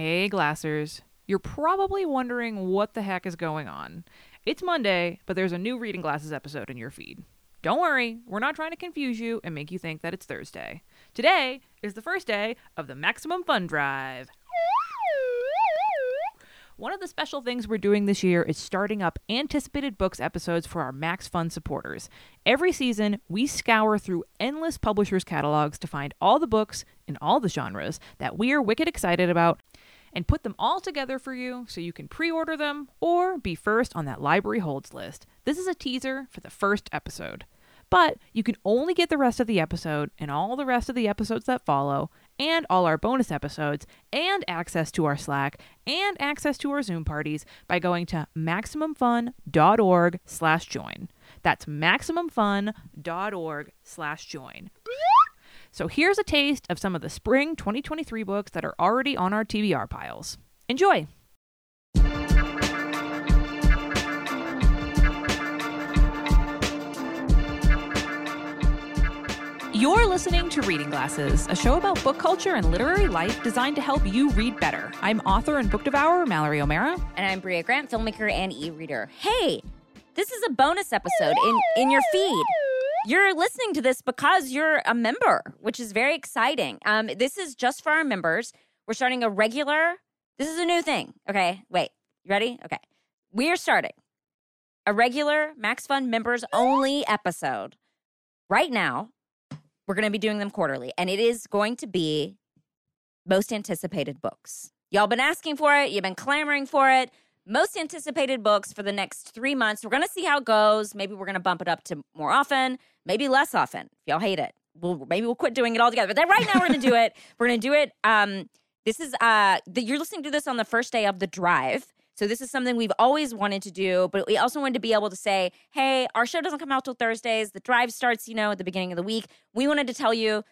Hey, Glassers. You're probably wondering what the heck is going on. It's Monday, but there's a new Reading Glasses episode in your feed. Don't worry, we're not trying to confuse you and make you think that it's Thursday. Today is the first day of the Maximum Fun Drive. One of the special things we're doing this year is starting up anticipated books episodes for our Max Fun supporters. Every season, we scour through endless publishers' catalogs to find all the books in all the genres that we are wicked excited about and put them all together for you so you can pre order them or be first on that library holds list. This is a teaser for the first episode. But you can only get the rest of the episode and all the rest of the episodes that follow, and all our bonus episodes, and access to our Slack, and access to our Zoom parties by going to MaximumFun.org slash join. That's MaximumFun.org slash join. So here's a taste of some of the spring 2023 books that are already on our TBR piles. Enjoy! You're listening to Reading Glasses, a show about book culture and literary life designed to help you read better. I'm author and book devourer Mallory O'Meara. And I'm Brea Grant, filmmaker and e-reader. Hey, this is a bonus episode in, in your feed. You're listening to this because you're a member, which is very exciting. Um, this is just for our members. We're starting a regular, this is a new thing. Okay, wait, you ready? Okay. We are starting a regular Max Fun members only episode right now we're going to be doing them quarterly, and it is going to be most anticipated books. Y'all been asking for it, you've been clamoring for it. Most anticipated books for the next three months. We're going to see how it goes. Maybe we're going to bump it up to more often, maybe less often. If y'all hate it, we'll, maybe we'll quit doing it altogether. But then right now, we're going to do it. We're going to do it. Um, this is uh, the, you're listening to this on the first day of the drive. So this is something we've always wanted to do, but we also wanted to be able to say, hey, our show doesn't come out till Thursdays. The drive starts, you know, at the beginning of the week. We wanted to tell you,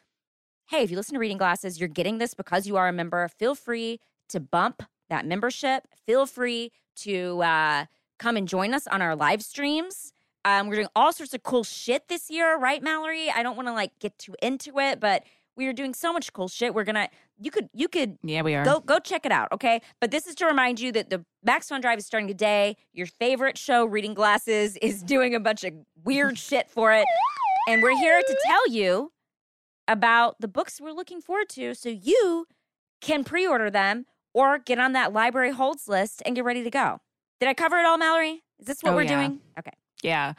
hey, if you listen to Reading Glasses, you're getting this because you are a member. Feel free to bump that membership. Feel free to uh, come and join us on our live streams. Um, we're doing all sorts of cool shit this year, right, Mallory? I don't want to like get too into it, but we are doing so much cool shit. We're gonna you could you could Yeah, we are. go go check it out, okay? But this is to remind you that the Max Fun Drive is starting today. Your favorite show, Reading Glasses, is doing a bunch of weird shit for it. And we're here to tell you about the books we're looking forward to so you can pre-order them or get on that library holds list and get ready to go. Did I cover it all, Mallory? Is this what Oh, we're yeah. doing? Okay. Yeah.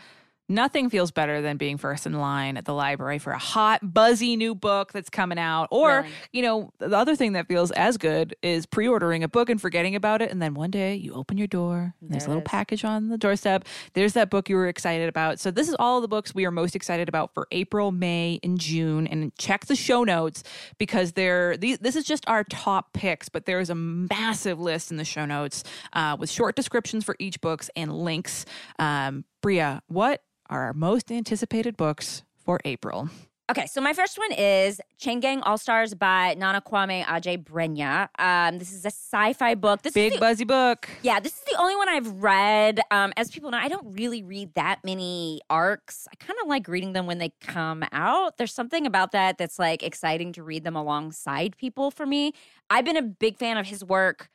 Nothing feels better than being first in line at the library for a hot, buzzy new book that's coming out. Or, Really? you know, the other thing that feels as good is pre ordering a book and forgetting about it. And then one day you open your door, and there's a little is. package on the doorstep. There's that book you were excited about. So, this is all the books we are most excited about for April, May, and June. And check the show notes because they're, these, this is just our top picks, but there's a massive list in the show notes uh, with short descriptions for each books and links. Um, Brea, what are our most anticipated books for April? Okay, so my first one is Chain Gang All Stars by Nana Kwame Adjei-Brenyah. Um, this is a sci-fi book. This Big is the, buzzy book. yeah, this is the only one I've read. Um, as people know, I don't really read that many arcs. I kind of like reading them when they come out. There's something about that that's like exciting to read them alongside people for me. I've been a big fan of his work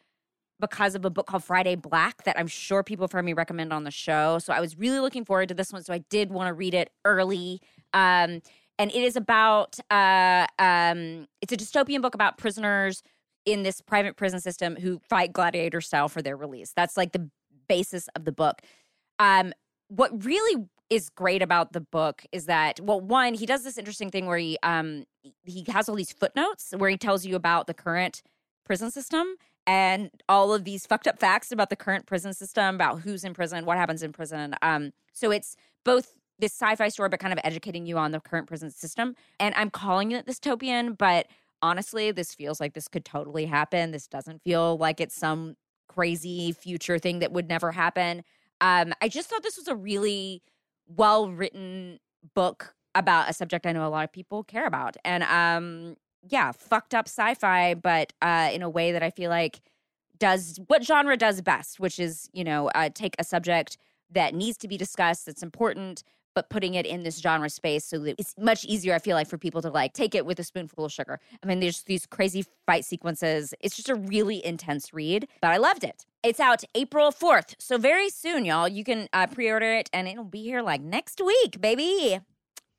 because of a book called Friday Black that I'm sure people have heard me recommend on the show. So I was really looking forward to this one. So I did want to read it early. Um, and it is about uh, um, it's a dystopian book about prisoners in this private prison system who fight gladiator style for their release. That's like the basis of the book. Um, what really is great about the book is that well, one, he does this interesting thing where he um, he has all these footnotes where he tells you about the current prison system and all of these fucked up facts about the current prison system, about who's in prison, what happens in prison. Um, so it's both this sci-fi story, but kind of educating you on the current prison system. And I'm calling it dystopian, but honestly, this feels like this could totally happen. This doesn't feel like it's some crazy future thing that would never happen. Um, I just thought this was a really well-written book about a subject I know a lot of people care about. And um, yeah, fucked up sci-fi, but uh, in a way that I feel like does what genre does best, which is you know uh, take a subject that needs to be discussed, that's important, but putting it in this genre space so that it's much easier, I feel like, for people to like take it with a spoonful of sugar. I mean, there's these crazy fight sequences. It's just a really intense read, but I loved it. It's out April 4th. So very soon, y'all. You can uh, pre order it and it'll be here like next week, baby.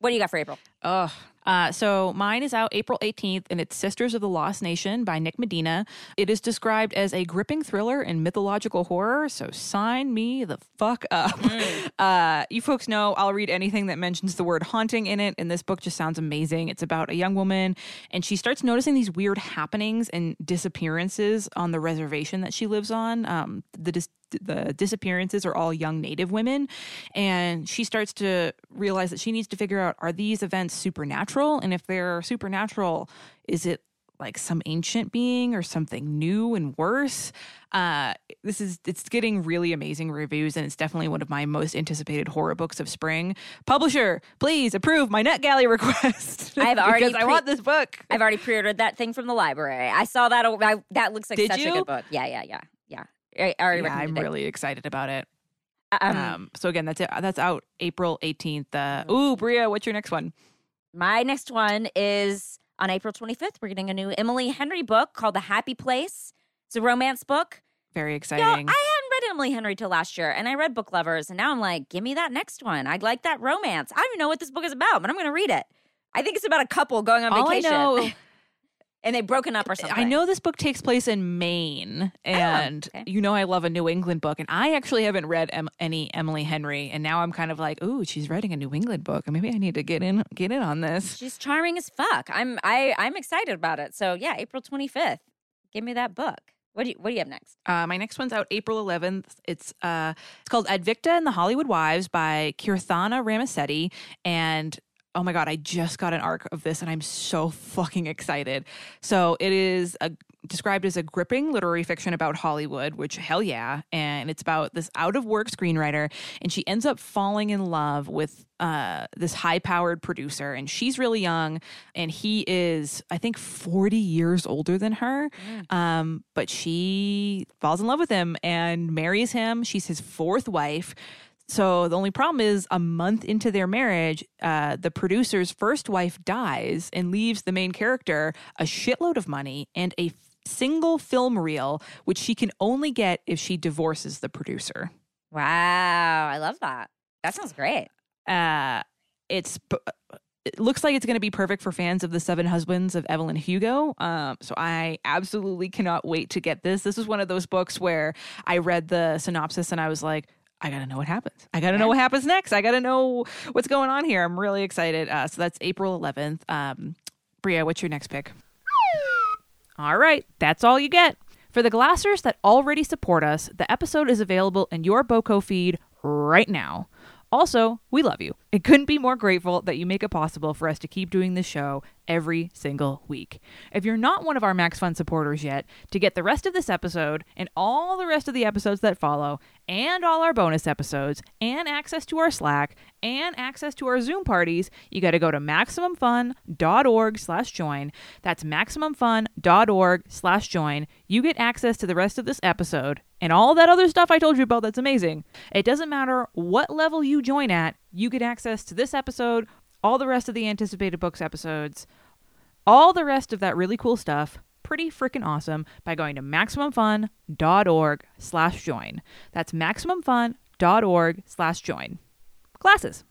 What do you got for April? Ugh. Uh, so mine is out April 18th, and it's Sisters of the Lost Nation by Nick Medina. It is described as a gripping thriller and mythological horror, so sign me the fuck up. Mm. Uh, you folks know I'll read anything that mentions the word haunting in it, and this book just sounds amazing. It's about a young woman, and she starts noticing these weird happenings and disappearances on the reservation that she lives on. Um, the dis- the disappearances are all young native women. And she starts to realize that she needs to figure out are these events supernatural? And if they're supernatural is it like some ancient being or something new and worse? Uh this is it's getting really amazing reviews and it's definitely one of my most anticipated horror books of spring. Publisher please approve my netgalley request. I've already because pre- i want this book. I've already pre-ordered that thing from the library. I saw that I, that looks like Did such you? a good book. Yeah yeah yeah yeah I already yeah, I'm it. really excited about it. Um, Um, so again, that's it. That's out April 18th. Uh, ooh, Brea, what's your next one? my next one is on April 25th. We're getting a new Emily Henry book called The Happy Place. It's a romance book. Very No, I hadn't read Emily Henry till last year, and I read Book Lovers, and now I'm like, give me that next one. I'd like that romance. I don't even know what this book is about, but I'm going to read it. I think it's about a couple going on All I vacation, know, and they've broken up or something. I know this book takes place in Maine, and okay. you know I love a New England book, and I actually haven't read em- any Emily Henry, and now I'm kind of like, ooh, she's writing a New England book, and maybe I need to get in get in on this. she's charming as fuck. I'm I I'm excited about it. So yeah, April 25th. Give me that book. What do you What do you have next? Uh, my next one's out April 11th. It's uh, it's called Advicta and the Hollywood Wives by Kirthana Ramisetti, and oh my god, I just got an arc of this, and I'm so fucking excited. So it is a, described as a gripping literary fiction about Hollywood, which hell yeah, and it's about this out of work screenwriter, and she ends up falling in love with uh, this high powered producer, and she's really young, and he is I think 40 years older than her. Um, but she falls in love with him and marries him. She's his fourth wife. So the only problem is a month into their marriage, uh, the producer's first wife dies and leaves the main character a shitload of money and a single film reel, which she can only get if she divorces the producer. Wow, I love that. That sounds great. Uh, it's p- it looks like it's going to be perfect for fans of the Seven Husbands of Evelyn Hugo. Um, so I absolutely cannot wait to get this. This is one of those books where I read the synopsis and I was like. I gotta know what happens. I gotta know what happens next. I gotta know what's going on here. I'm really excited. Uh, so that's April 11th. Um, Brea, what's your next pick? All right, that's all you get. For the glassers that already support us, the episode is available in your BOCO feed right now. Also, we love you and couldn't be more grateful that you make it possible for us to keep doing this show every single week. If you're not one of our Max Fun supporters yet, to get the rest of this episode and all the rest of the episodes that follow, and all our bonus episodes, and access to our Slack, and access to our Zoom parties, you got to go to MaximumFun.org slash join. That's MaximumFun.org slash join. You get access to the rest of this episode and all that other stuff I told you about that's amazing. It doesn't matter what level you join at, you get access to this episode, all the rest of the anticipated books episodes, all the rest of that really cool stuff. Pretty freaking awesome by going to MaximumFun.org slash join. That's MaximumFun.org slash join. Glasses.